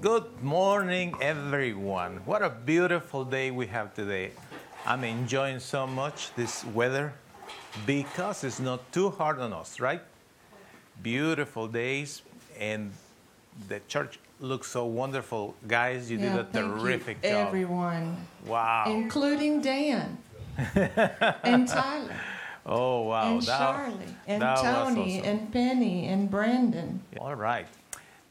Good morning, everyone. What a beautiful day we have today. I'm enjoying so much this weather because it's not too hard on us, right? Beautiful days, and the church looks so wonderful. Guys, you Yeah, did a terrific you, job. Everyone, Wow. including Dan and Tyler Oh, wow. and That- Charlie and Tony awesome. and Penny and Brandon. All right.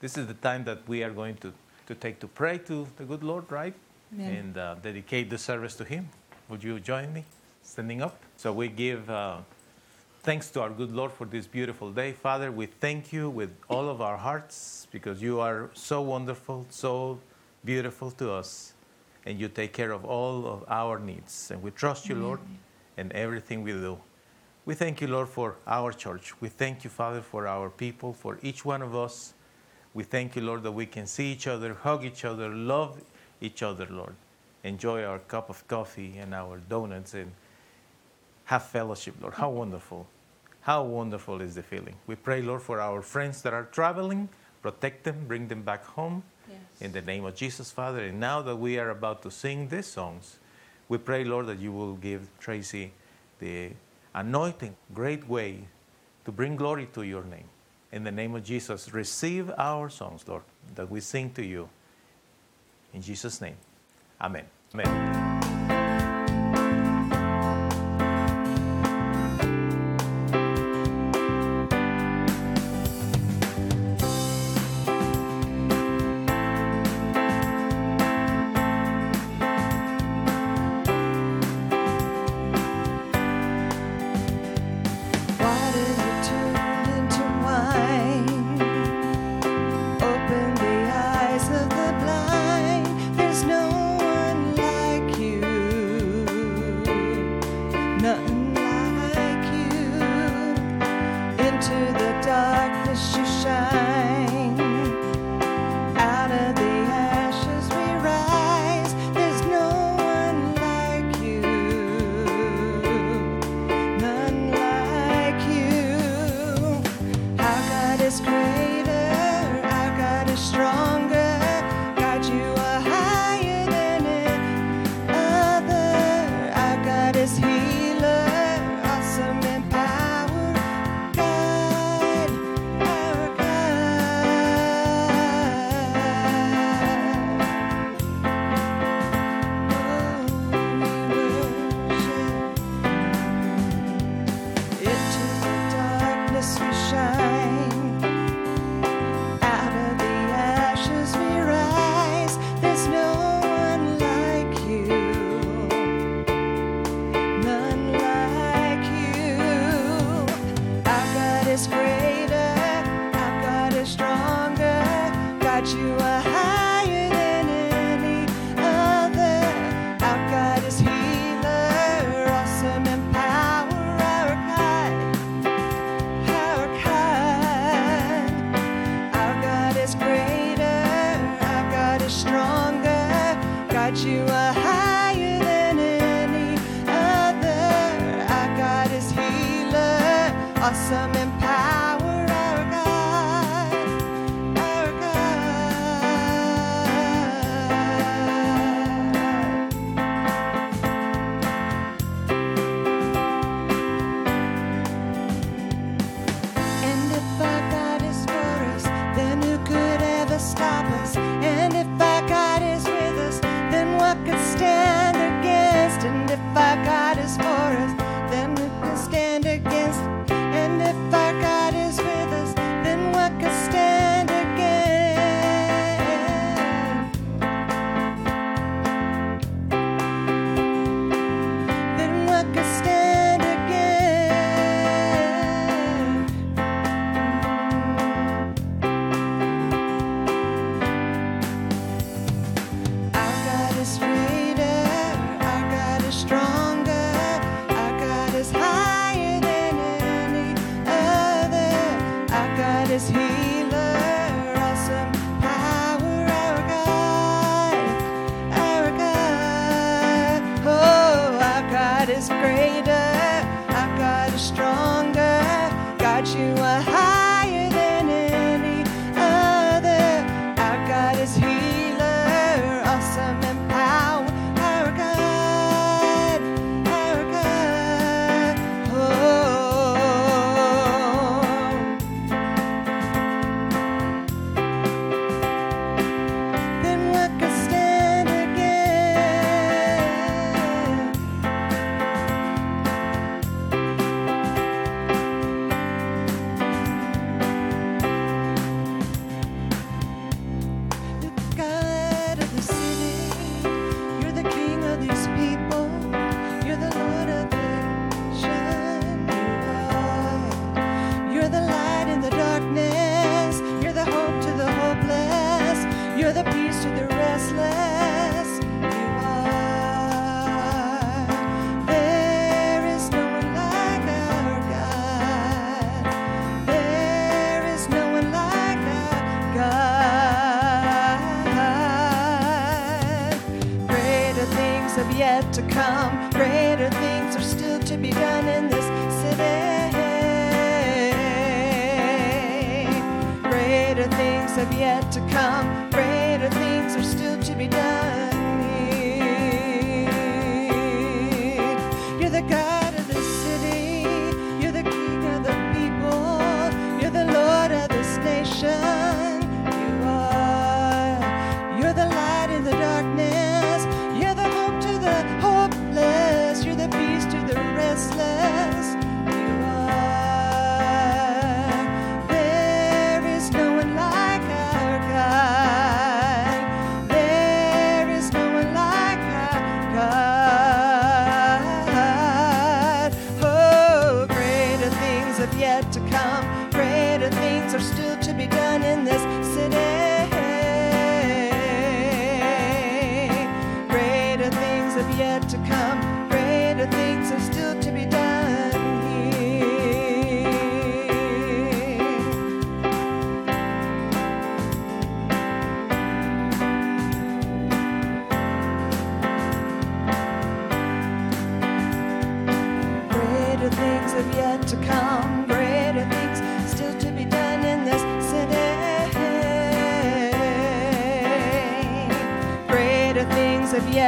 This is the time that we are going to, to take to pray to the good Lord, right? Amen. And uh, dedicate the service to Him. Would you join me standing up? So we give uh, thanks to our good Lord for this beautiful day. Father, we thank you with all of our hearts because you are so wonderful, so beautiful to us, and you take care of all of our needs. And we trust you, Lord, in everything we do. We thank you, Lord, for our church. We thank you, Father, for our people, for each one of us. We thank you, Lord, that we can see each other, hug each other, love each other, Lord. Enjoy our cup of coffee and our donuts and have fellowship, Lord. How wonderful. How wonderful is the feeling. We pray, Lord, for our friends that are traveling. Protect them, bring them back home. In the name of Jesus, Father. And now that we are about to sing these songs, we pray, Lord, that you will give Tracy the anointing, great way to bring glory to your name. In the name of Jesus, receive our songs, Lord, that we sing to you. In Jesus' name, Amen. Amen.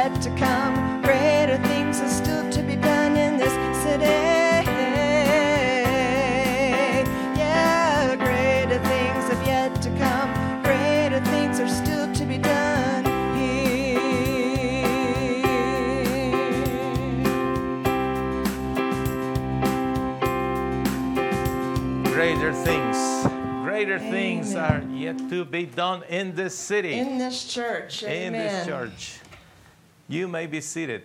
yet to come. Greater things are still to be done in this city. Yeah, greater things have yet to come. Greater things are still to be done. Here. Greater things, greater Amen. things are yet to be done in this city. In this church. Amen. In this church. You may be seated.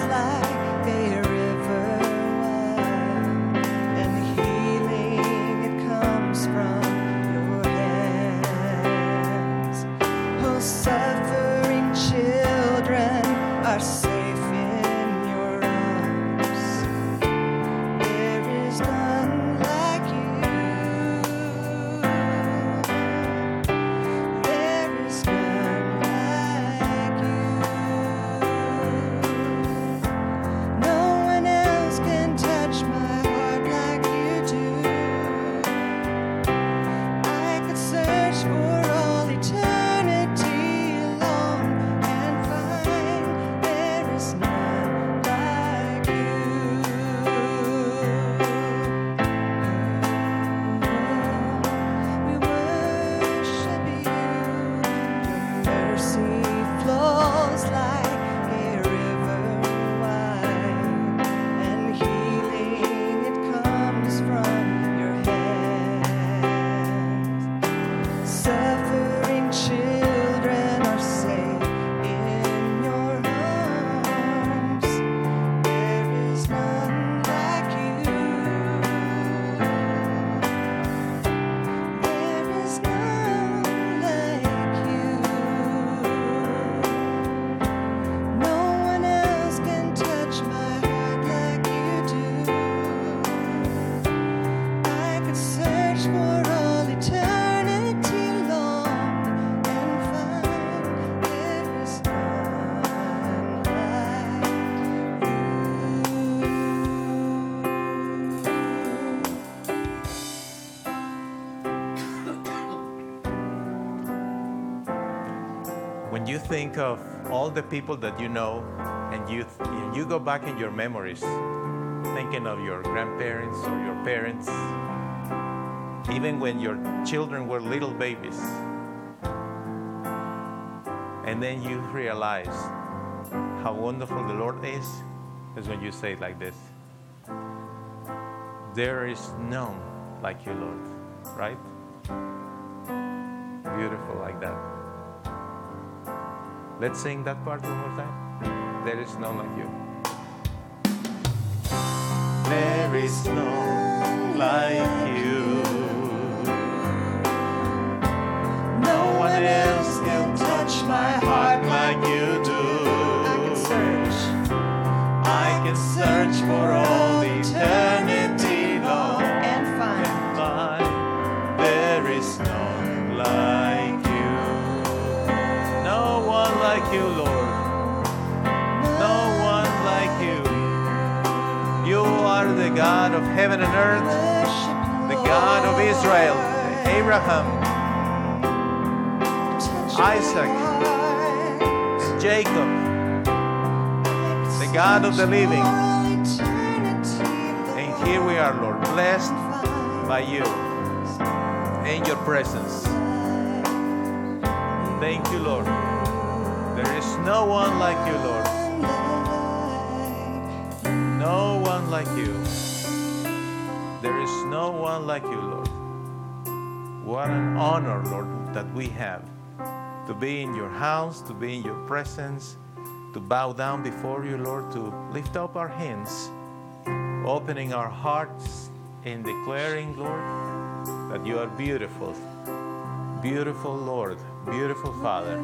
Flows When you think of all the people that you know and you, you go back in your memories, thinking of your grandparents or your parents, even when your children were little babies, and then you realize how wonderful the Lord is, is when you say it like this There is none like you, Lord, right? Beautiful like that. Let's sing that part one more time. There is none like you. There is none like you. No one else can touch my heart like you do. I could search I can search for all God of heaven and earth, the God of Israel, Abraham, Isaac, Jacob, the God of the living. And here we are, Lord, blessed by you in your presence. Thank you, Lord. There is no one like you, Lord. No one like you. There is no one like you, Lord. What an honor, Lord, that we have to be in your house, to be in your presence, to bow down before you, Lord, to lift up our hands, opening our hearts and declaring, Lord, that you are beautiful. Beautiful Lord, beautiful Father,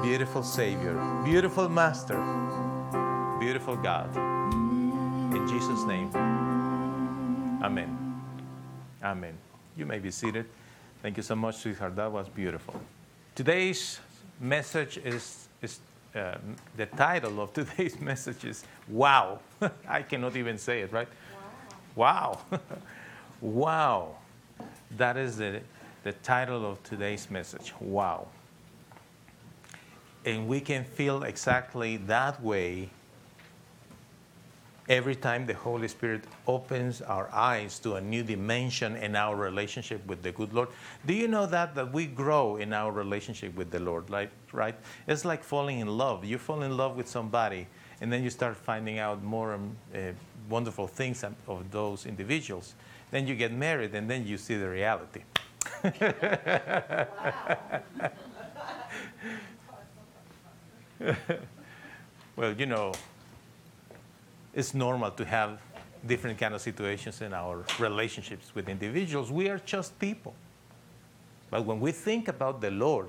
beautiful Savior, beautiful Master, beautiful God. In Jesus' name, Amen. Amen. You may be seated. Thank you so much, sweetheart. That was beautiful. Today's message is, is uh, the title of today's message is Wow. I cannot even say it, right? Wow. wow. That is the, the title of today's message. Wow. And we can feel exactly that way every time the Holy Spirit opens our eyes to a new dimension in our relationship with the good Lord. Do you know that that we grow in our relationship with the Lord, like right? It's like falling in love. You fall in love with somebody and then you start finding out more uh, wonderful things of those individuals. Then you get married and then you see the reality. well, you know, it's normal to have different kind of situations in our relationships with individuals. We are just people. But when we think about the Lord,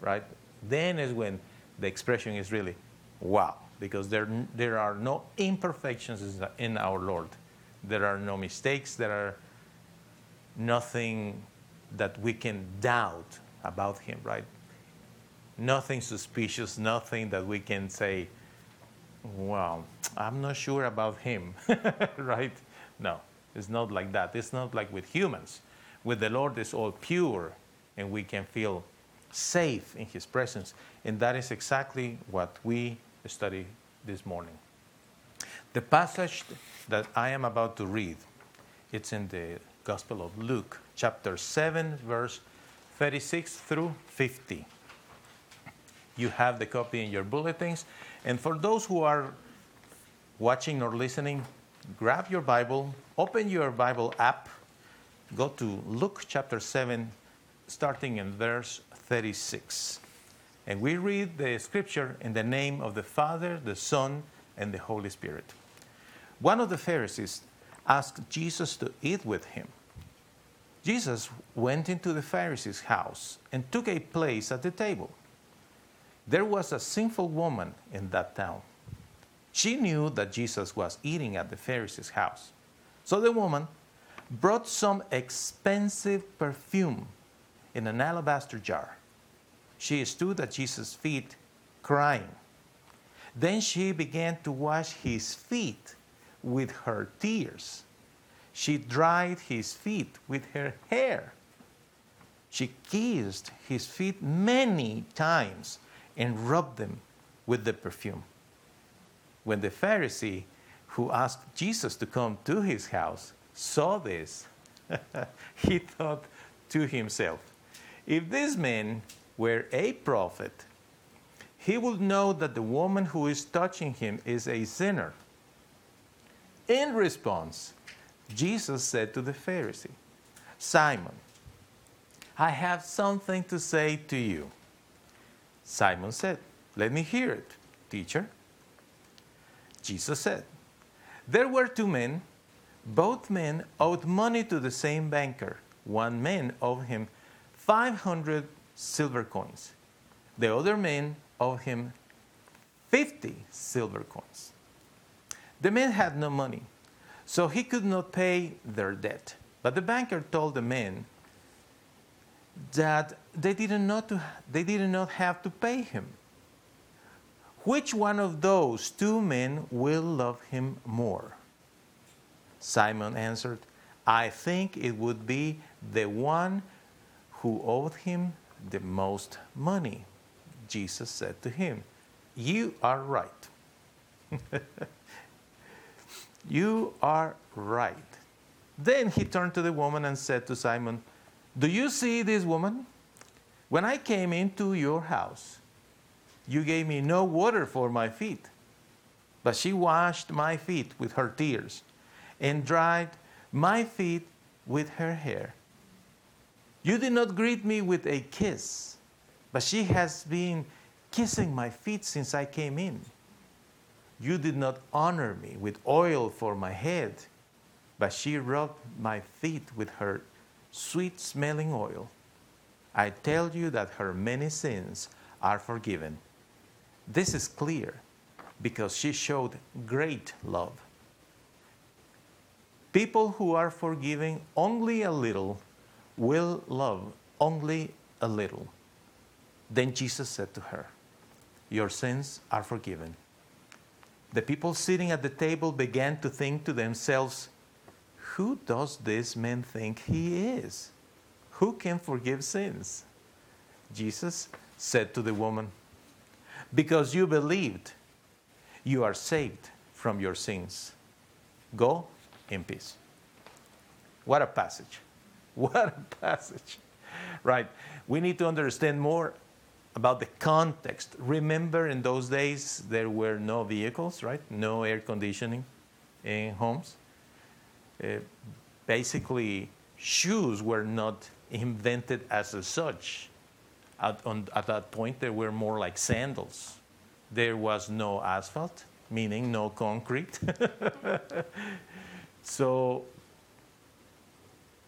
right, then is when the expression is really wow, because there, there are no imperfections in our Lord. There are no mistakes. There are nothing that we can doubt about Him, right? Nothing suspicious, nothing that we can say, well, I'm not sure about Him, right? No, it's not like that. It's not like with humans. With the Lord, it's all pure, and we can feel safe in His presence. And that is exactly what we study this morning. The passage that I am about to read, it's in the Gospel of Luke, chapter 7, verse 36 through 50. You have the copy in your bulletins. And for those who are watching or listening, grab your Bible, open your Bible app, go to Luke chapter 7, starting in verse 36. And we read the scripture in the name of the Father, the Son, and the Holy Spirit. One of the Pharisees asked Jesus to eat with him. Jesus went into the Pharisee's house and took a place at the table. There was a sinful woman in that town. She knew that Jesus was eating at the Pharisee's house. So the woman brought some expensive perfume in an alabaster jar. She stood at Jesus' feet crying. Then she began to wash his feet with her tears. She dried his feet with her hair. She kissed his feet many times and rubbed them with the perfume. When the Pharisee who asked Jesus to come to his house saw this, he thought to himself, if this man were a prophet, he would know that the woman who is touching him is a sinner. In response, Jesus said to the Pharisee, Simon, I have something to say to you. Simon said, Let me hear it, teacher. Jesus said, There were two men. Both men owed money to the same banker. One man owed him 500 silver coins. The other man owed him 50 silver coins. The man had no money so he could not pay their debt. But the banker told the men that they did not, they did not have to pay him. Which one of those two men will love him more? Simon answered, I think it would be the one who owed him the most money. Jesus said to him, You are right. You are right. Then he turned to the woman and said to Simon, Do you see this woman? When I came into your house, you gave me no water for my feet, but she washed my feet with her tears and dried my feet with her hair. You did not greet me with a kiss, but she has been kissing my feet since I came in. You did not honor me with oil for my head, but she rubbed my feet with her sweet smelling oil. I tell you that her many sins are forgiven. This is clear because she showed great love. People who are forgiving only a little will love only a little. Then Jesus said to her, Your sins are forgiven the people sitting at the table began to think to themselves, Who does this man think he is? Who can forgive sins? Jesus said to the woman, Because you believed, you are saved from your sins. Go in peace. What a passage. What a passage. Right. We need to understand more about the context. Remember, in those days, there were no vehicles, right? No air conditioning in homes. Uh, basically, shoes were not invented as such. At, on, at that point, they were more like sandals. There was no asphalt, meaning no concrete. so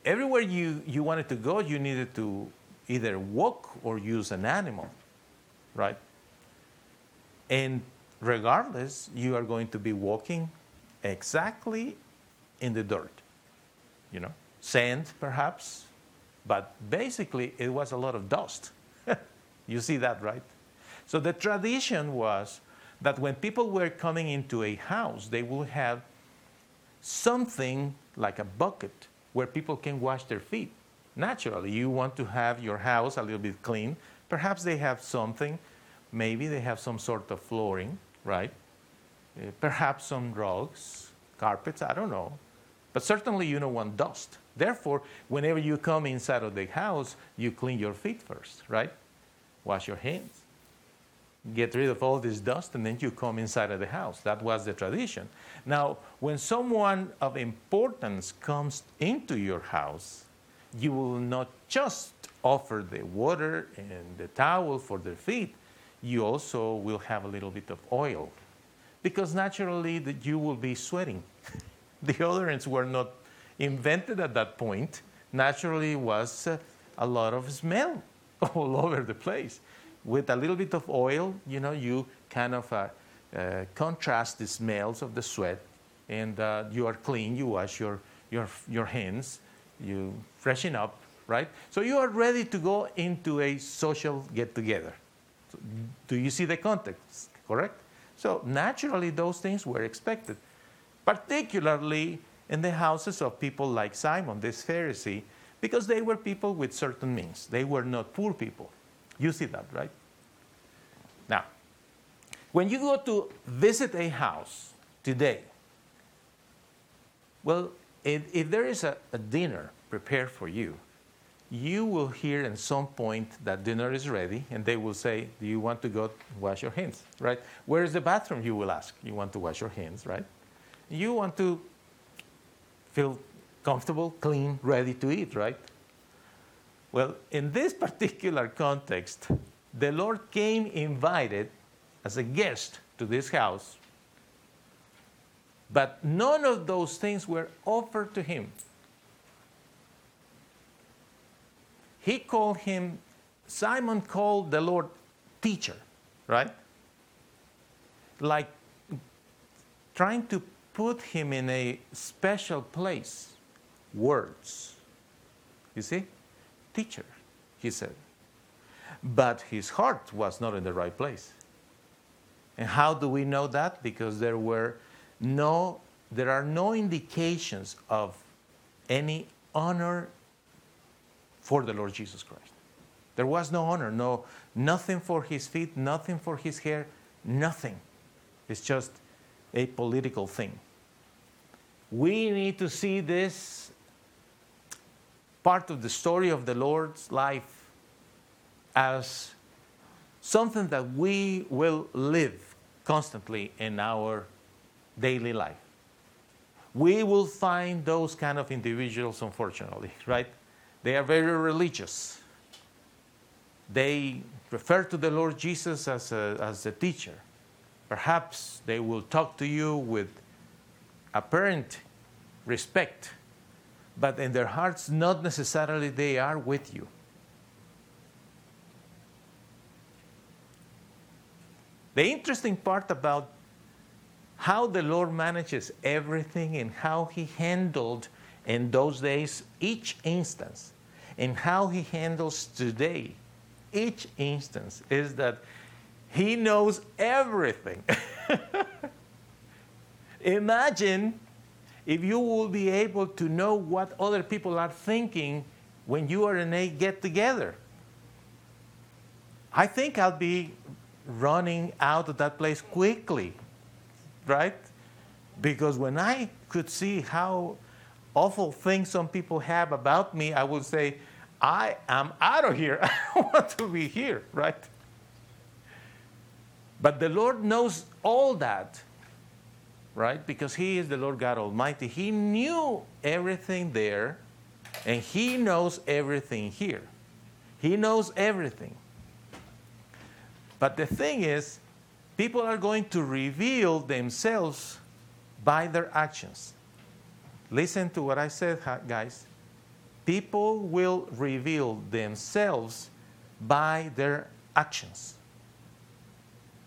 everywhere you, you wanted to go, you needed to either walk or use an animal, right? And regardless, you are going to be walking exactly in the dirt, you know, sand perhaps, but basically it was a lot of dust. You see that, right? So the tradition was that when people were coming into a house, they would have something like a bucket where people can wash their feet. Naturally, you want to have your house a little bit clean. Perhaps they have something, maybe they have some sort of flooring, right? Uh, perhaps some rugs, carpets, I don't know. But certainly you don't want dust. Therefore, whenever you come inside of the house, you clean your feet first, right? Wash your hands get rid of all this dust, and then you come inside of the house. That was the tradition. Now, when someone of importance comes into your house, you will not just offer the water and the towel for their feet, you also will have a little bit of oil. Because naturally, that you will be sweating. the Deodorants were not invented at that point. Naturally, was a lot of smell all over the place with a little bit of oil, you know, you kind of uh, uh, contrast the smells of the sweat, and uh, you are clean. You wash your, your, your hands, you freshen up, right? So you are ready to go into a social get together. So do you see the context? Correct? So naturally, those things were expected, particularly in the houses of people like Simon, this Pharisee, because they were people with certain means. They were not poor people. You see that, right? Now, when you go to visit a house today, well, if, if there is a, a dinner prepared for you, you will hear at some point that dinner is ready, and they will say, Do you want to go wash your hands? Right? Where is the bathroom? You will ask. You want to wash your hands, right? You want to feel comfortable, clean, ready to eat, right? Well, in this particular context, the Lord came invited as a guest to this house, but none of those things were offered to him. He called him, Simon called the Lord teacher, right? Like trying to put him in a special place. Words. You see? teacher, he said. But his heart was not in the right place. And how do we know that? Because there were no there are no indications of any honor for the Lord Jesus Christ. There was no honor, no nothing for his feet, nothing for his hair, nothing. It's just a political thing. We need to see this part of the story of the Lord's life as something that we will live constantly in our daily life. We will find those kind of individuals, unfortunately, right? They are very religious. They refer to the Lord Jesus as a, as a teacher. Perhaps they will talk to you with apparent respect but in their hearts, not necessarily they are with you. The interesting part about how the Lord manages everything and how He handled in those days each instance and how He handles today each instance is that He knows everything. Imagine if you will be able to know what other people are thinking when you are in a get together. I think I'll be running out of that place quickly, right? Because when I could see how awful things some people have about me, I would say, I am out of here. I don't want to be here, right? But the Lord knows all that right? Because He is the Lord God Almighty. He knew everything there, and He knows everything here. He knows everything. But the thing is, People are going to reveal themselves by their actions. Listen to what I said, guys. People will reveal themselves by their actions.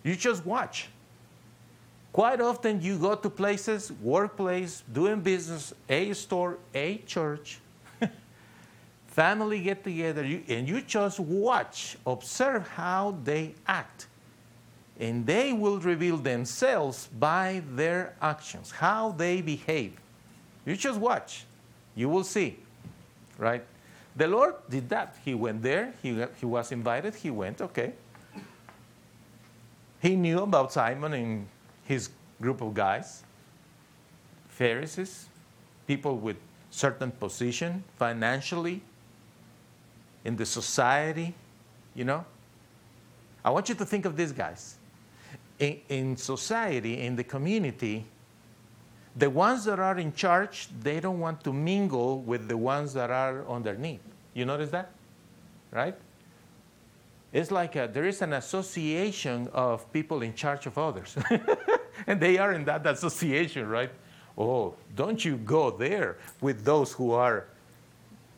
You just watch. Quite often, you go to places, workplace, doing business, a store, a church, family get together, and you just watch, observe how they act. And they will reveal themselves by their actions, how they behave. You just watch, you will see, right? The Lord did that. He went there, he, he was invited, he went, okay. He knew about Simon and his group of guys, Pharisees, people with certain position financially in the society, you know. I want you to think of these guys. In, in society, in the community, the ones that are in charge, they don't want to mingle with the ones that are underneath. You notice that? Right? It's like a, there is an association of people in charge of others. and they are in that association, right? Oh, don't you go there with those who are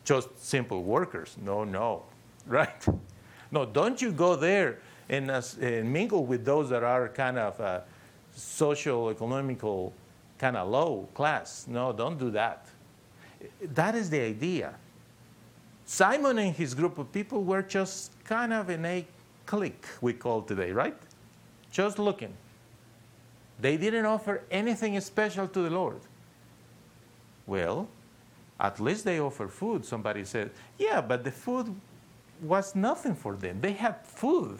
just simple workers. No, no, right? No, don't you go there and, and mingle with those that are kind of uh, social, economical, kind of low class. No, don't do that. That is the idea. Simon and his group of people were just kind of in a clique, we call today, right? Just looking. They didn't offer anything special to the Lord. Well, at least they offer food. Somebody said, yeah, but the food was nothing for them. They had food.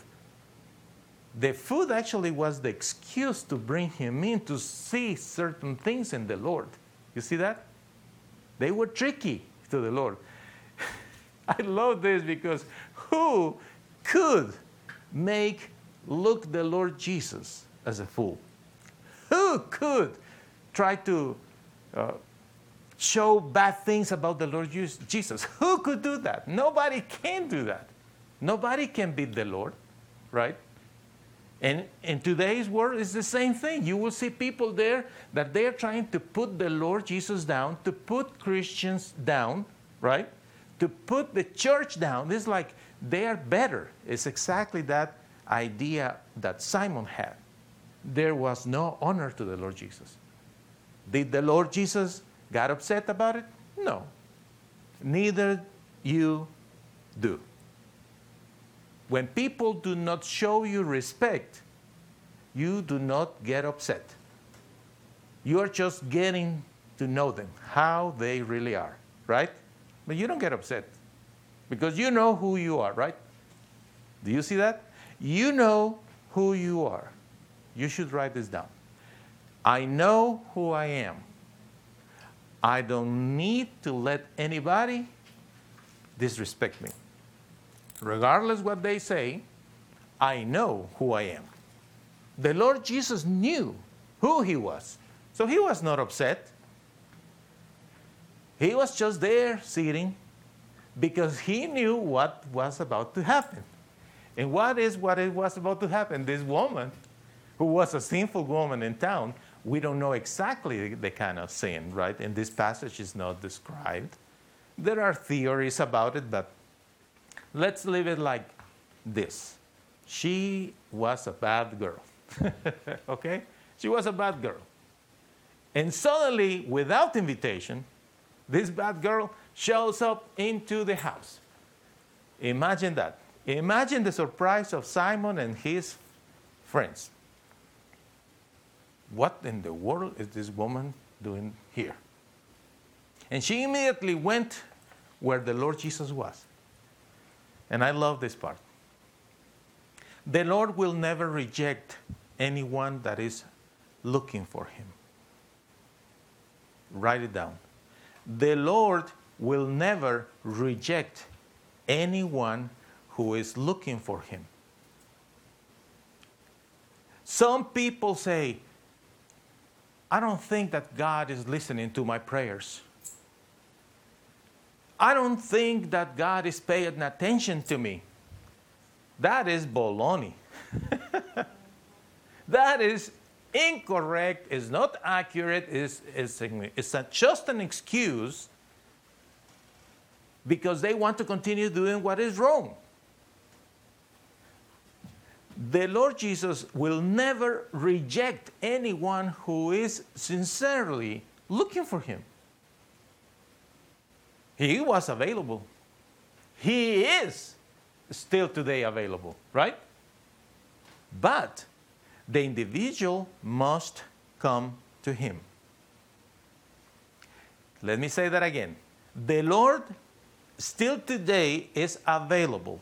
The food actually was the excuse to bring him in to see certain things in the Lord. You see that? They were tricky to the Lord. I love this because who could make look the Lord Jesus as a fool? Who could try to uh, show bad things about the Lord Jesus? Who could do that? Nobody can do that. Nobody can beat the Lord, right? And in today's world, it's the same thing. You will see people there that they are trying to put the Lord Jesus down, to put Christians down, right? To put the church down. It's like they are better. It's exactly that idea that Simon had. There was no honor to the Lord Jesus. Did the Lord Jesus get upset about it? No. Neither you do. When people do not show you respect, you do not get upset. You are just getting to know them, how they really are, right? But you don't get upset because you know who you are, right? Do you see that? You know who you are. You should write this down. I know who I am. I don't need to let anybody disrespect me. Regardless what they say, I know who I am. The Lord Jesus knew who he was. So he was not upset. He was just there sitting because he knew what was about to happen. And what is what it was about to happen? This woman, who was a sinful woman in town, we don't know exactly the kind of sin, right? And this passage is not described. There are theories about it, but let's leave it like this. She was a bad girl. okay? She was a bad girl. And suddenly, without invitation, this bad girl shows up into the house. Imagine that. Imagine the surprise of Simon and his friends. What in the world is this woman doing here? And she immediately went where the Lord Jesus was. And I love this part. The Lord will never reject anyone that is looking for Him. Write it down. The Lord will never reject anyone who is looking for Him. Some people say, I don't think that God is listening to my prayers. I don't think that God is paying attention to me. That is baloney. That is incorrect, is not accurate, is, is, it's just an excuse because they want to continue doing what is wrong. The Lord Jesus will never reject anyone who is sincerely looking for Him. He was available. He is still today available, right? But the individual must come to Him. Let me say that again. The Lord still today is available,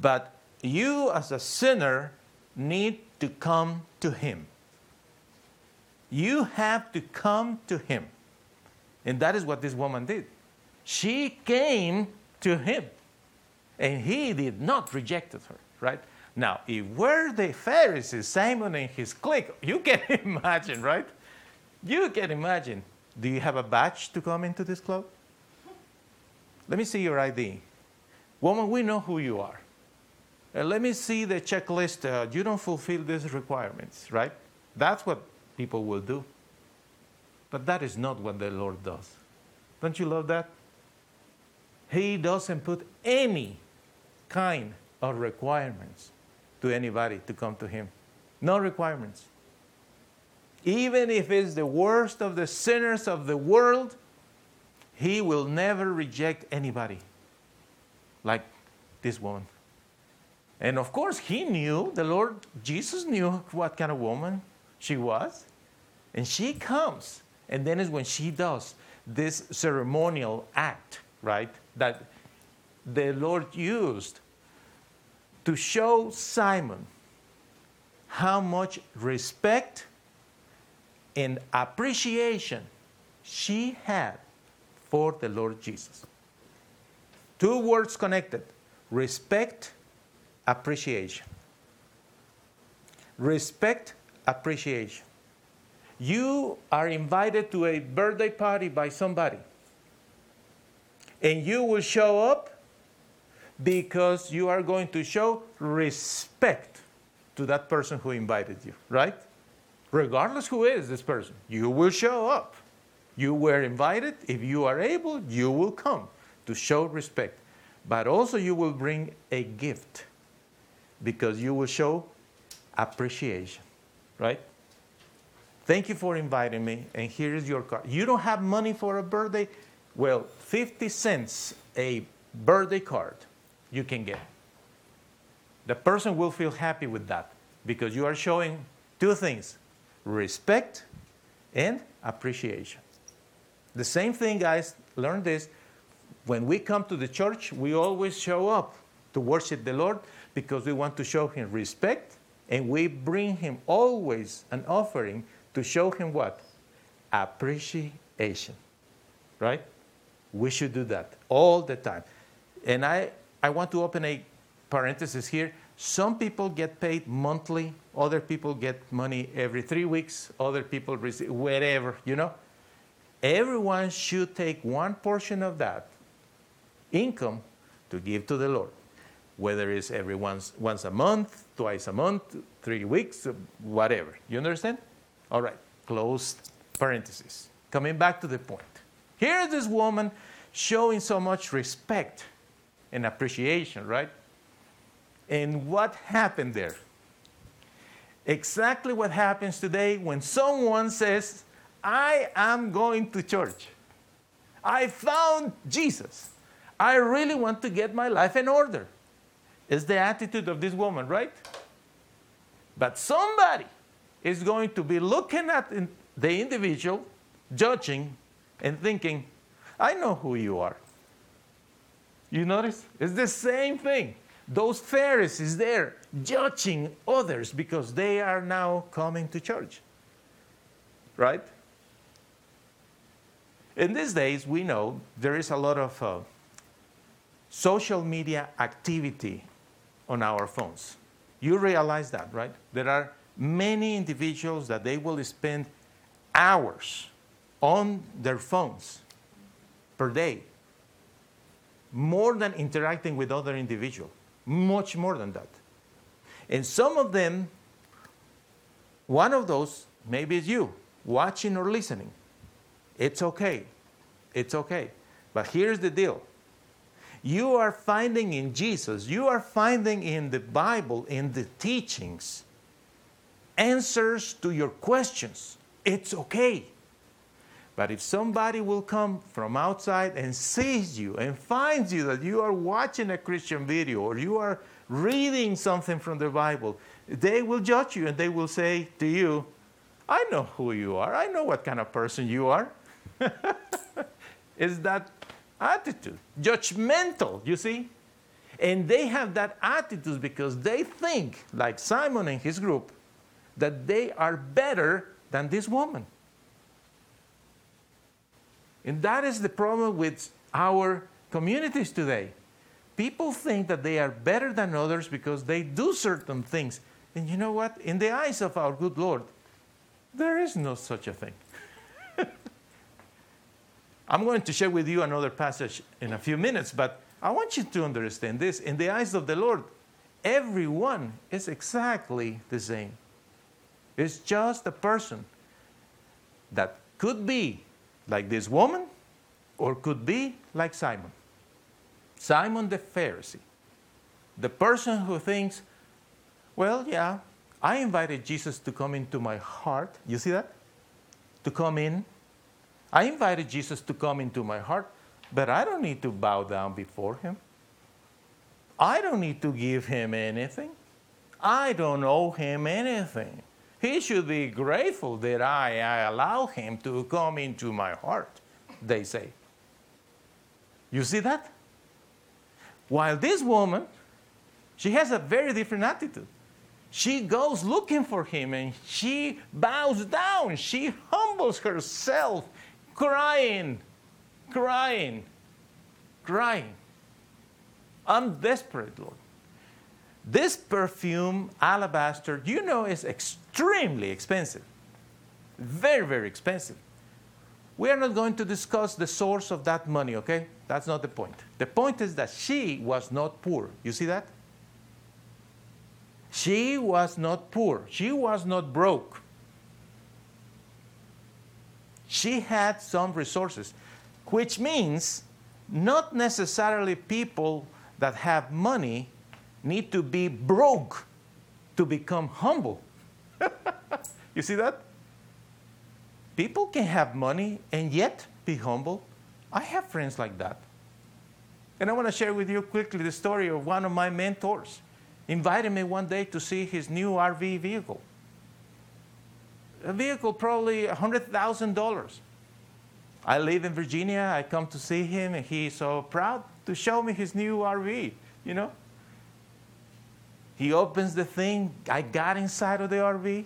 but you as a sinner need to come to Him. You have to come to Him. And that is what this woman did. She came to Him, and He did not reject her, right? Now, if we're the Pharisees, Simon and his clique, you can imagine, right? You can imagine. Do you have a badge to come into this club? Let me see your ID. Woman, we know who you are. Uh, let me see the checklist. Uh, you don't fulfill these requirements, right? That's what people will do. But that is not what the Lord does. Don't you love that? He doesn't put any kind of requirements to anybody to come to Him. No requirements. Even if it's the worst of the sinners of the world, He will never reject anybody like this woman. And of course, He knew, the Lord Jesus knew what kind of woman she was. And she comes. And then is when she does this ceremonial act, right? That the Lord used to show Simon how much respect and appreciation she had for the Lord Jesus. Two words connected respect, appreciation. Respect, appreciation. You are invited to a birthday party by somebody, and you will show up because you are going to show respect to that person who invited you, right? Regardless who is this person, you will show up. You were invited. If you are able, you will come to show respect. But also, you will bring a gift because you will show appreciation, right? Thank you for inviting me, and here is your card. You don't have money for a birthday? Well, 50 cents a birthday card you can get. The person will feel happy with that because you are showing two things respect and appreciation. The same thing, guys, learn this. When we come to the church, we always show up to worship the Lord because we want to show Him respect and we bring Him always an offering to show Him what? Appreciation. Right? We should do that all the time. And I, I want to open a parenthesis here. Some people get paid monthly, other people get money every three weeks, other people receive whatever, you know. Everyone should take one portion of that income to give to the Lord, whether it's every once, once a month, twice a month, three weeks, whatever. You understand? All right, closed parenthesis. Coming back to the point. Here is this woman showing so much respect and appreciation, right? And what happened there? Exactly what happens today when someone says, I am going to church. I found Jesus. I really want to get my life in order. Is the attitude of this woman, right? But somebody is going to be looking at the individual, judging, and thinking, I know who you are. You notice? It's the same thing. Those Pharisees there judging others because they are now coming to church. Right? In these days, we know there is a lot of uh, social media activity on our phones. You realize that, right? There are many individuals that they will spend hours on their phones per day more than interacting with other individuals, much more than that. And some of them One of those, maybe it's you, watching or listening. It's okay. It's okay. But here's the deal you are finding in Jesus, you are finding in the Bible, in the teachings, answers to your questions. It's okay. But if somebody will come from outside and sees you and finds you that you are watching a Christian video or you are reading something from the Bible, they will judge you and they will say to you, I know who you are. I know what kind of person you are. Is that attitude, judgmental, you see? And they have that attitude because they think, like Simon and his group, that they are better than this woman. And that is the problem with our communities today. People think that they are better than others because they do certain things. And you know what? In the eyes of our good Lord, there is no such a thing. I'm going to share with you another passage in a few minutes, but I want you to understand this. In the eyes of the Lord, everyone is exactly the same. It's just a person that could be like this woman or could be like Simon. Simon the Pharisee, the person who thinks, well, yeah, I invited Jesus to come into my heart. You see that? To come in. I invited Jesus to come into my heart, but I don't need to bow down before him. I don't need to give him anything. I don't owe him anything. He should be grateful that I, I allow him to come into my heart, they say. You see that? While this woman, she has a very different attitude. She goes looking for him and she bows down. She humbles herself, crying, crying, crying. I'm desperate, Lord. This perfume, alabaster, you know, is extremely expensive. Very, very expensive. We are not going to discuss the source of that money, okay? That's not the point. The point is that she was not poor. You see that? She was not poor. She was not broke. She had some resources, which means not necessarily people that have money need to be broke to become humble. you see that? People can have money and yet be humble. I have friends like that. And I want to share with you quickly the story of one of my mentors. Invited me one day to see his new RV vehicle. A vehicle probably $100,000. I live in Virginia. I come to see him, and he's so proud to show me his new RV, you know? He opens the thing. I got inside of the RV.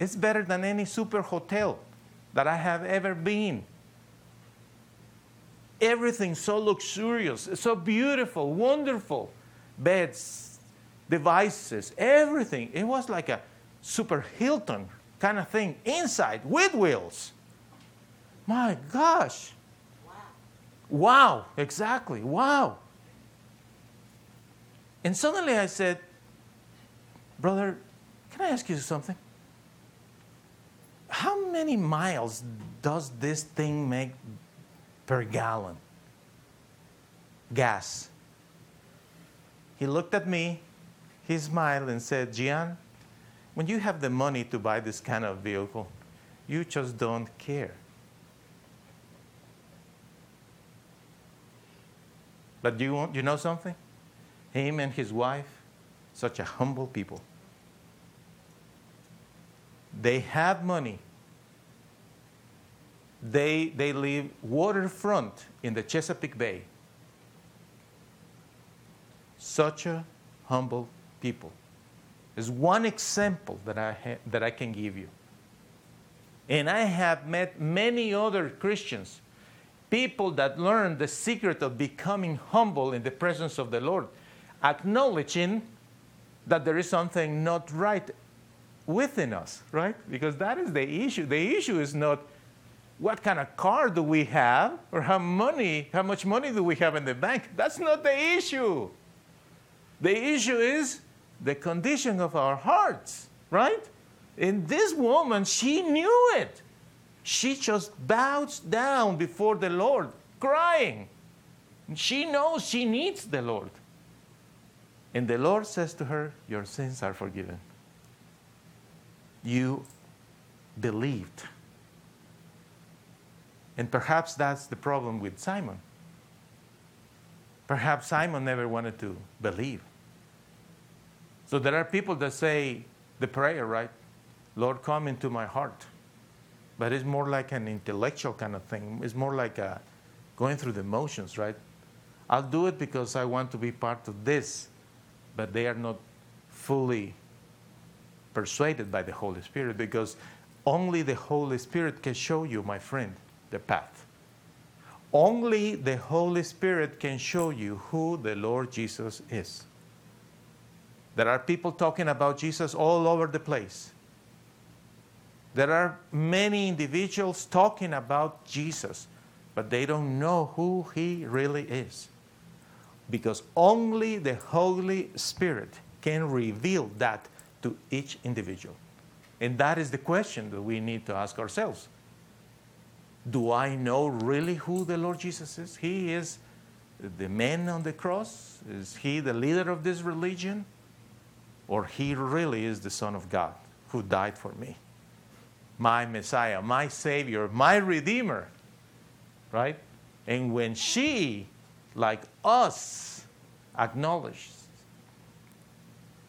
It's better than any super hotel that I have ever been. Everything so luxurious, so beautiful, wonderful. Beds, devices, everything. It was like a super Hilton kind of thing inside with wheels. My gosh. Wow. Wow, exactly. Wow. And suddenly I said, Brother, can I ask you something? How many miles does this thing make per gallon? Gas. He looked at me, he smiled, and said, Gian, when you have the money to buy this kind of vehicle, you just don't care. But you, want, you know something? Him and his wife, such a humble people. They have money. They, they live waterfront in the Chesapeake Bay. Such a humble people. Is one example that I, ha- that I can give you. And I have met many other Christians, people that learned the secret of becoming humble in the presence of the Lord, acknowledging that there is something not right within us, right? Because that is the issue. The issue is not what kind of car do we have or how money, how much money do we have in the bank. That's not the issue. The issue is the condition of our hearts, right? And this woman, she knew it. She just bows down before the Lord, crying. She knows she needs the Lord. And the Lord says to her, Your sins are forgiven. You believed. And perhaps that's the problem with Simon. Perhaps Simon never wanted to believe. So there are people that say the prayer, right? Lord, come into my heart. But it's more like an intellectual kind of thing. It's more like a going through the motions, right? I'll do it because I want to be part of this, but they are not fully persuaded by the Holy Spirit because only the Holy Spirit can show you, my friend, the path. Only the Holy Spirit can show you who the Lord Jesus is. There are people talking about Jesus all over the place. There are many individuals talking about Jesus, but they don't know who he really is. Because only the Holy Spirit can reveal that to each individual. And that is the question that we need to ask ourselves. Do I know really who the Lord Jesus is? He is the man on the cross? Is he the leader of this religion? Or he really is the Son of God who died for me? my Messiah, my Savior, my Redeemer. Right? And when she, like us, acknowledges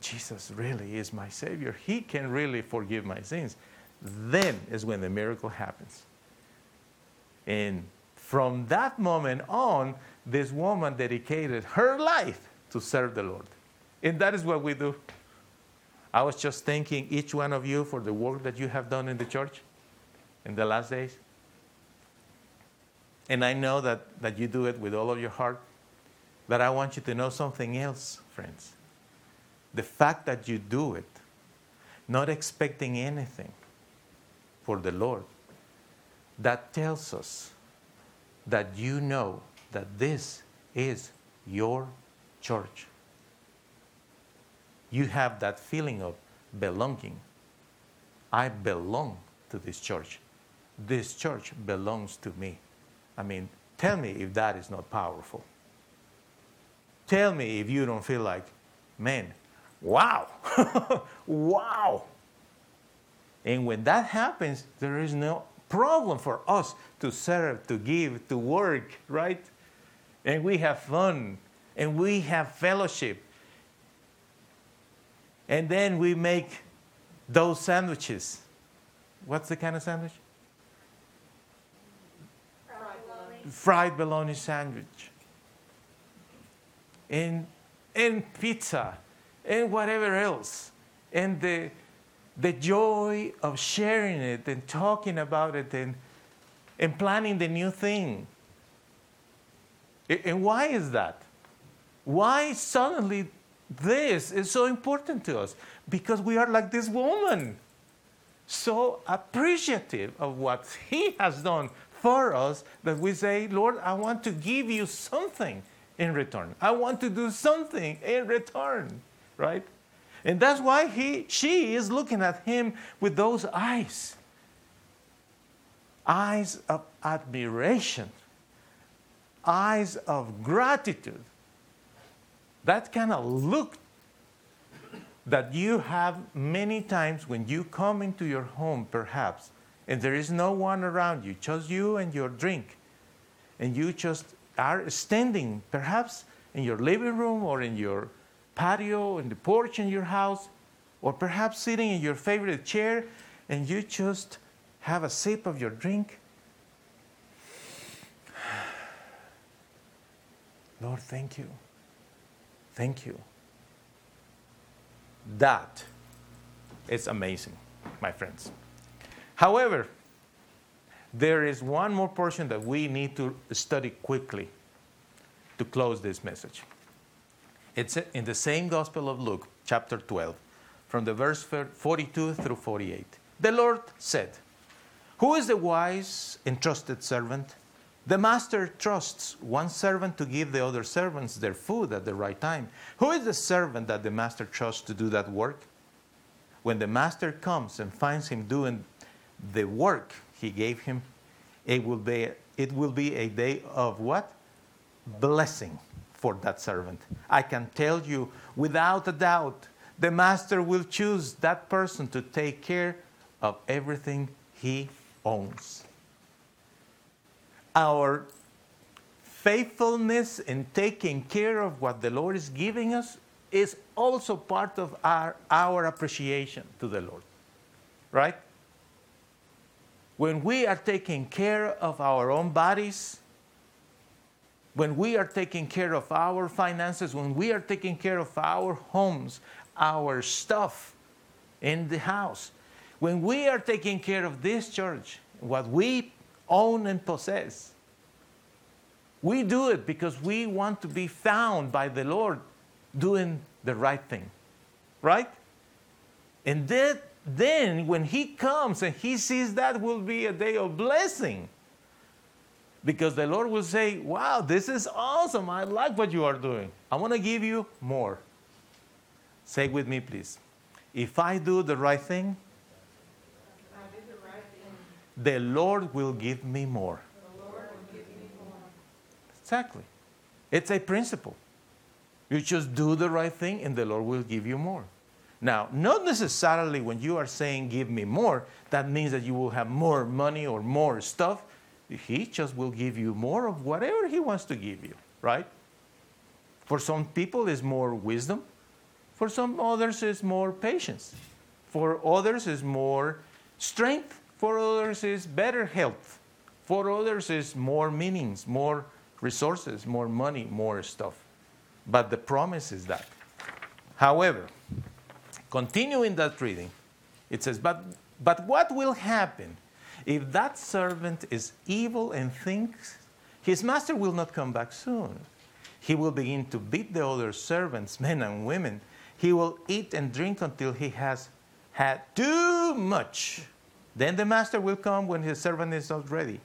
Jesus really is my Savior, He can really forgive my sins, then is when the miracle happens. And from that moment on, this woman dedicated her life to serve the Lord. And that is what we do. I was just thanking each one of you for the work that you have done in the church in the last days. And I know that, that you do it with all of your heart. But I want you to know something else, friends. The fact that you do it, not expecting anything for the Lord, that tells us that you know that this is your church you have that feeling of belonging. I belong to this church. This church belongs to me. I mean, tell me if that is not powerful. Tell me if you don't feel like, man, wow, wow. And when that happens, there is no problem for us to serve, to give, to work, right? And we have fun and we have fellowship and then we make those sandwiches. What's the kind of sandwich? Fried bologna. Fried bologna sandwich. And, and pizza. And whatever else. And the, the joy of sharing it and talking about it and, and planning the new thing. And why is that? Why suddenly this is so important to us because we are like this woman, so appreciative of what He has done for us that we say, Lord, I want to give you something in return. I want to do something in return, right? And that's why he, she is looking at him with those eyes eyes of admiration, eyes of gratitude that kind of look that you have many times when you come into your home, perhaps, and there is no one around you, just you and your drink, and you just are standing, perhaps in your living room or in your patio, in the porch in your house, or perhaps sitting in your favorite chair, and you just have a sip of your drink. Lord, thank you. Thank you. That is amazing, my friends. However, there is one more portion that we need to study quickly to close this message. It's in the same Gospel of Luke, chapter 12, from the verse 42 through 48. The Lord said, Who is the wise and trusted servant? The master trusts one servant to give the other servants their food at the right time. Who is the servant that the master trusts to do that work? when the master comes and finds him doing the work he gave him, it will be, it will be a day of what? Blessing for that servant. I can tell you without a doubt, the master will choose that person to take care of everything he owns. Our faithfulness in taking care of what the Lord is giving us is also part of our, our appreciation to the Lord. Right? When we are taking care of our own bodies, when we are taking care of our finances, when we are taking care of our homes, our stuff in the house, when we are taking care of this church, what we own and possess, we do it because we want to be found by the Lord doing the right thing. Right? And that, then when He comes and He sees that will be a day of blessing. Because the Lord will say, Wow, this is awesome. I like what you are doing. I want to give you more. Say with me, please. If I do the right thing, the Lord will give me more. Exactly. It's a principle. You just do the right thing and the Lord will give you more. Now, not necessarily when you are saying, Give me more, that means that you will have more money or more stuff. He just will give you more of whatever He wants to give you, right? For some people, it's more wisdom. For some others, it's more patience. For others, it's more strength. For others, it's better health. For others, it's more meanings, more resources, more money, more stuff. But the promise is that. However, continuing that reading, it says, but, but what will happen if that servant is evil and thinks his master will not come back soon? He will begin to beat the other servants, men and women. He will eat and drink until he has had too much. Then the master will come when his servant is not ready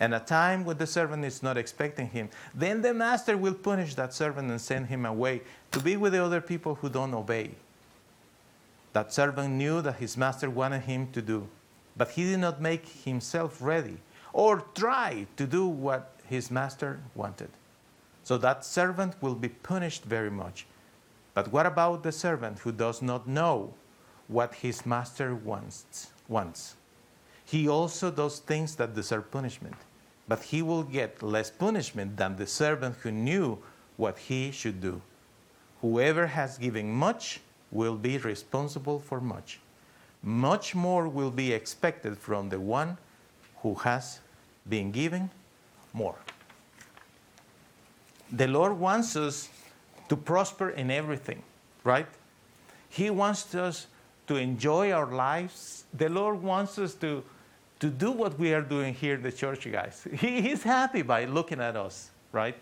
and a time when the servant is not expecting him, then the master will punish that servant and send him away to be with the other people who don't obey. That servant knew that his master wanted him to do, but he did not make himself ready or try to do what his master wanted. So that servant will be punished very much. But what about the servant who does not know what his master wants? wants? He also does things that deserve punishment but he will get less punishment than the servant who knew what he should do. Whoever has given much will be responsible for much. Much more will be expected from the one who has been given more. The Lord wants us to prosper in everything, right? He wants us to enjoy our lives. The Lord wants us to to do what we are doing here in the church, guys. He, he's happy by looking at us, right?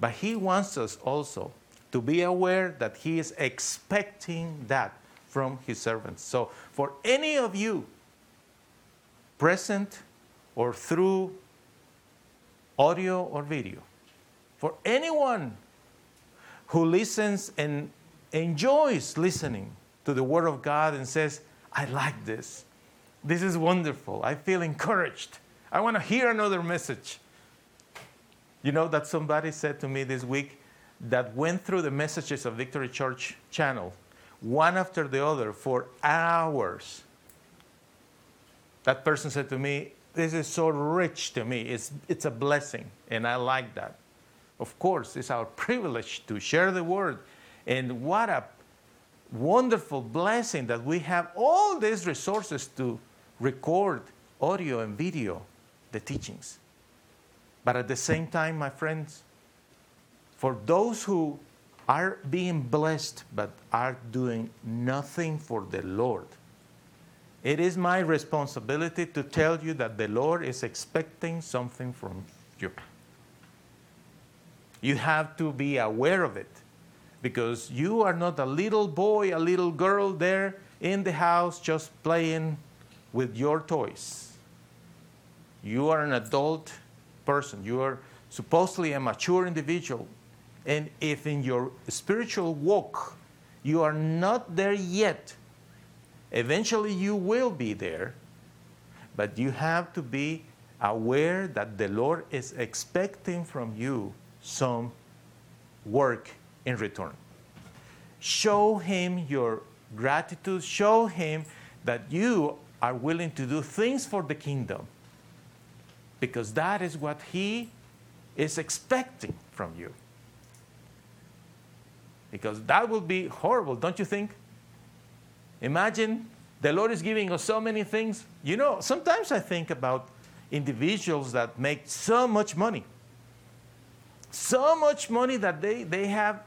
But He wants us also to be aware that He is expecting that from His servants. So, for any of you present or through audio or video, for anyone who listens and enjoys listening to the Word of God and says, I like this. This is wonderful. I feel encouraged. I want to hear another message. You know that somebody said to me this week that went through the messages of Victory Church channel, one after the other, for hours. That person said to me, This is so rich to me. It's, it's a blessing, and I like that. Of course, it's our privilege to share the word. And what a wonderful blessing that we have all these resources to record audio and video the teachings. But at the same time, my friends, for those who are being blessed but are doing nothing for the Lord, it is my responsibility to tell you that the Lord is expecting something from you. You have to be aware of it because you are not a little boy, a little girl there in the house just playing with your toys. You are an adult person. You are supposedly a mature individual. And if in your spiritual walk you are not there yet, Eventually, you will be there, but you have to be aware that the Lord is expecting from you some work in return. Show Him your gratitude, show Him that you are willing to do things for the kingdom because that is what He is expecting from you. Because that would be horrible, don't you think? Imagine the Lord is giving us so many things. You know, sometimes I think about individuals that make so much money. So much money that they, they have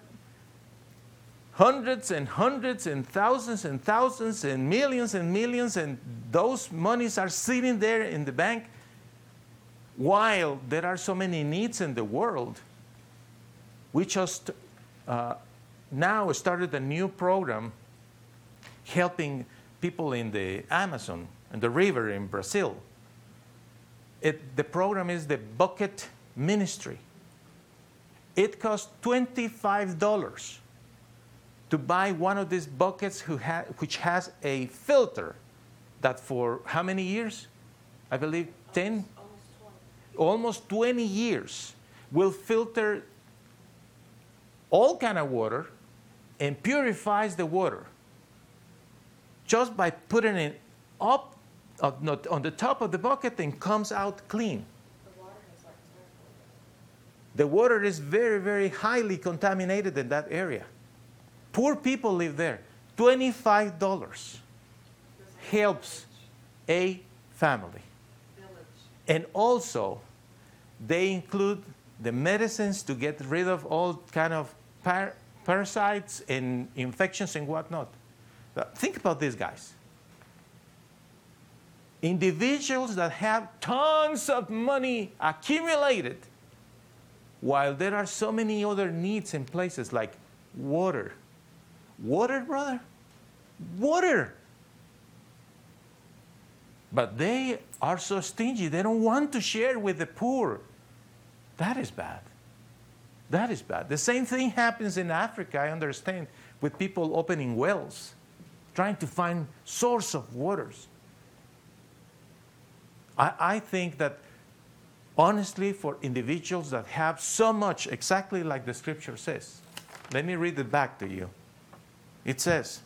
hundreds and hundreds and thousands and thousands and millions and millions, and those monies are sitting there in the bank while there are so many needs in the world. We just uh, now started a new program helping people in the Amazon and the river in Brazil. It, the program is the Bucket Ministry. It costs $25 to buy one of these buckets ha- which has a filter that for how many years? I believe 10, almost 20 years will filter all kind of water and purifies the water just by putting it up on the top of the bucket and comes out clean. The water is very, very highly contaminated in that area. Poor people live there. $25 helps a family. And also, they include the medicines to get rid of all kind of par- parasites and infections and whatnot. Think about these guys. Individuals that have tons of money accumulated, while there are so many other needs in places like water. Water, brother? Water. But they are so stingy, they don't want to share with the poor. That is bad. That is bad. The same thing happens in Africa, I understand, with people opening wells trying to find source of waters. I, I think that honestly, for individuals that have so much, exactly like the scripture says, let me read it back to you. It says,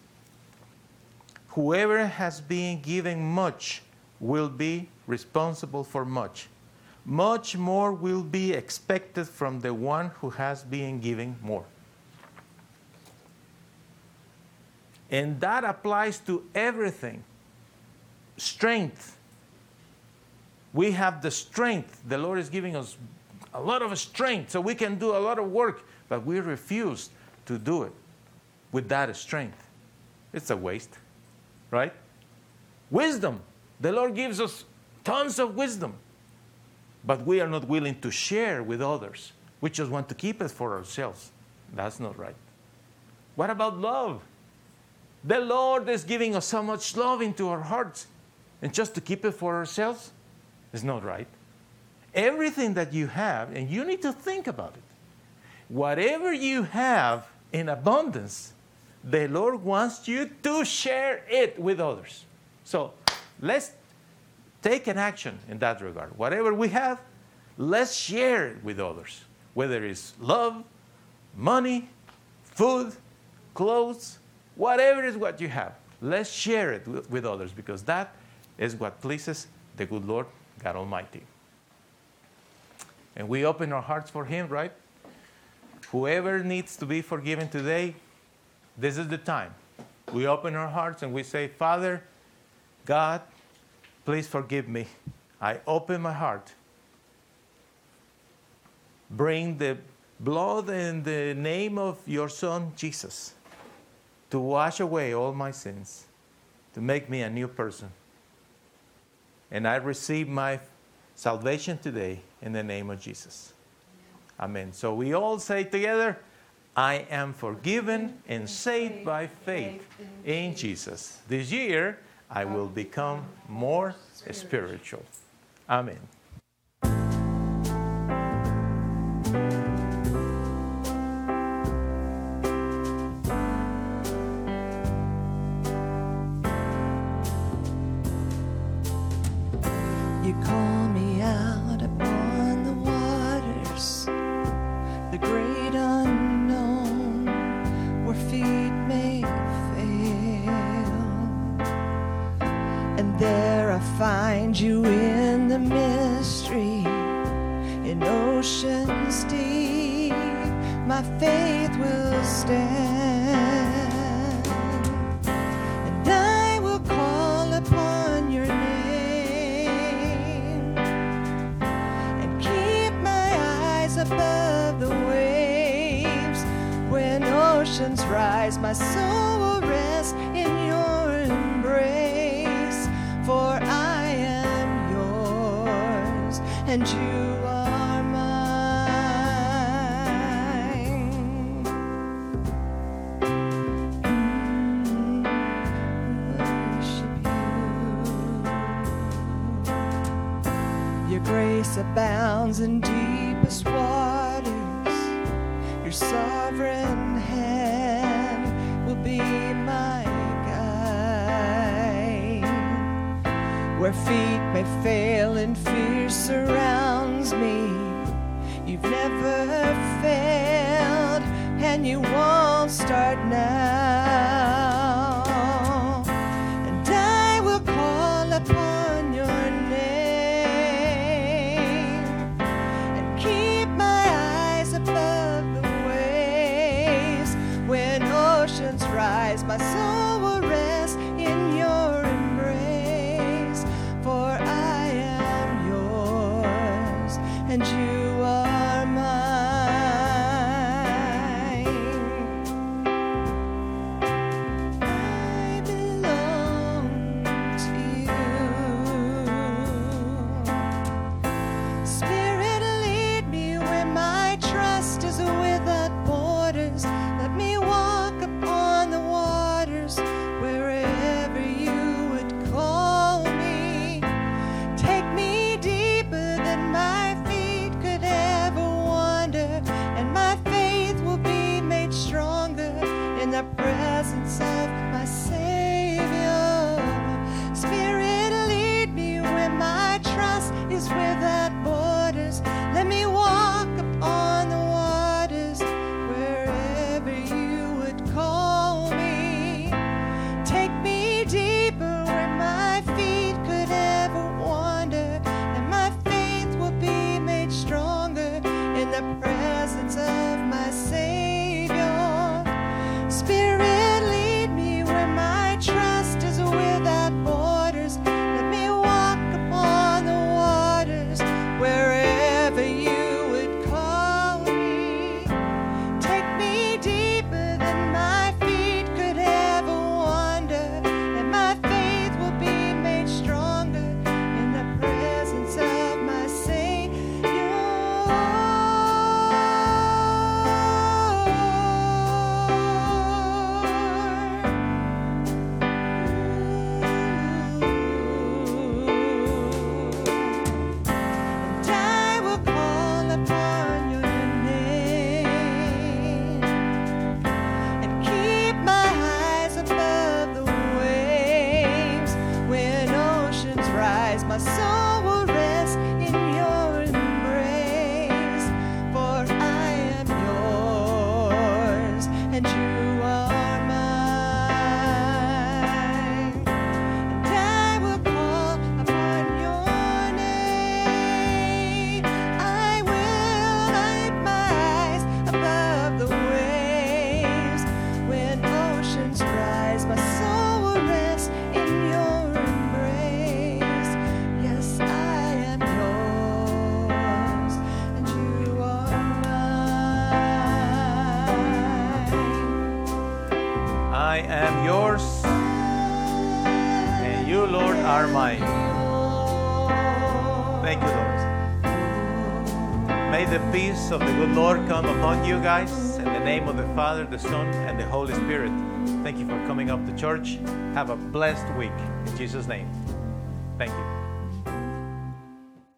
Whoever has been given much will be responsible for much. Much more will be expected from the one who has been given more. And that applies to everything. Strength. We have the strength. The Lord is giving us a lot of strength so we can do a lot of work, but we refuse to do it with that strength. It's a waste, right? Wisdom. The Lord gives us tons of wisdom, but we are not willing to share with others. We just want to keep it for ourselves. That's not right. What about love? The Lord is giving us so much love into our hearts, and just to keep it for ourselves is not right. Everything that you have, and you need to think about it, whatever you have in abundance, the Lord wants you to share it with others. So let's take an action in that regard. Whatever we have, let's share it with others, whether it's love, money, food, clothes, Whatever is what you have, let's share it with, others because that is what pleases the good Lord God Almighty. And we open our hearts for Him, right? Whoever needs to be forgiven today, this is the time. We open our hearts and we say, Father, God, please forgive me. I open my heart. Bring the blood and the name of your Son, Jesus to wash away all my sins, to make me a new person. And I receive my salvation today in the name of Jesus. Amen. So we all say together, I am forgiven and saved by faith in Jesus. This year, I will become more spiritual. Amen. grace abounds in deepest waters. Your sovereign hand will be my guide. Where feet may fail and fear surrounds me, you've never failed and you won't start now. Spirit church. Have a blessed week. In Jesus' name.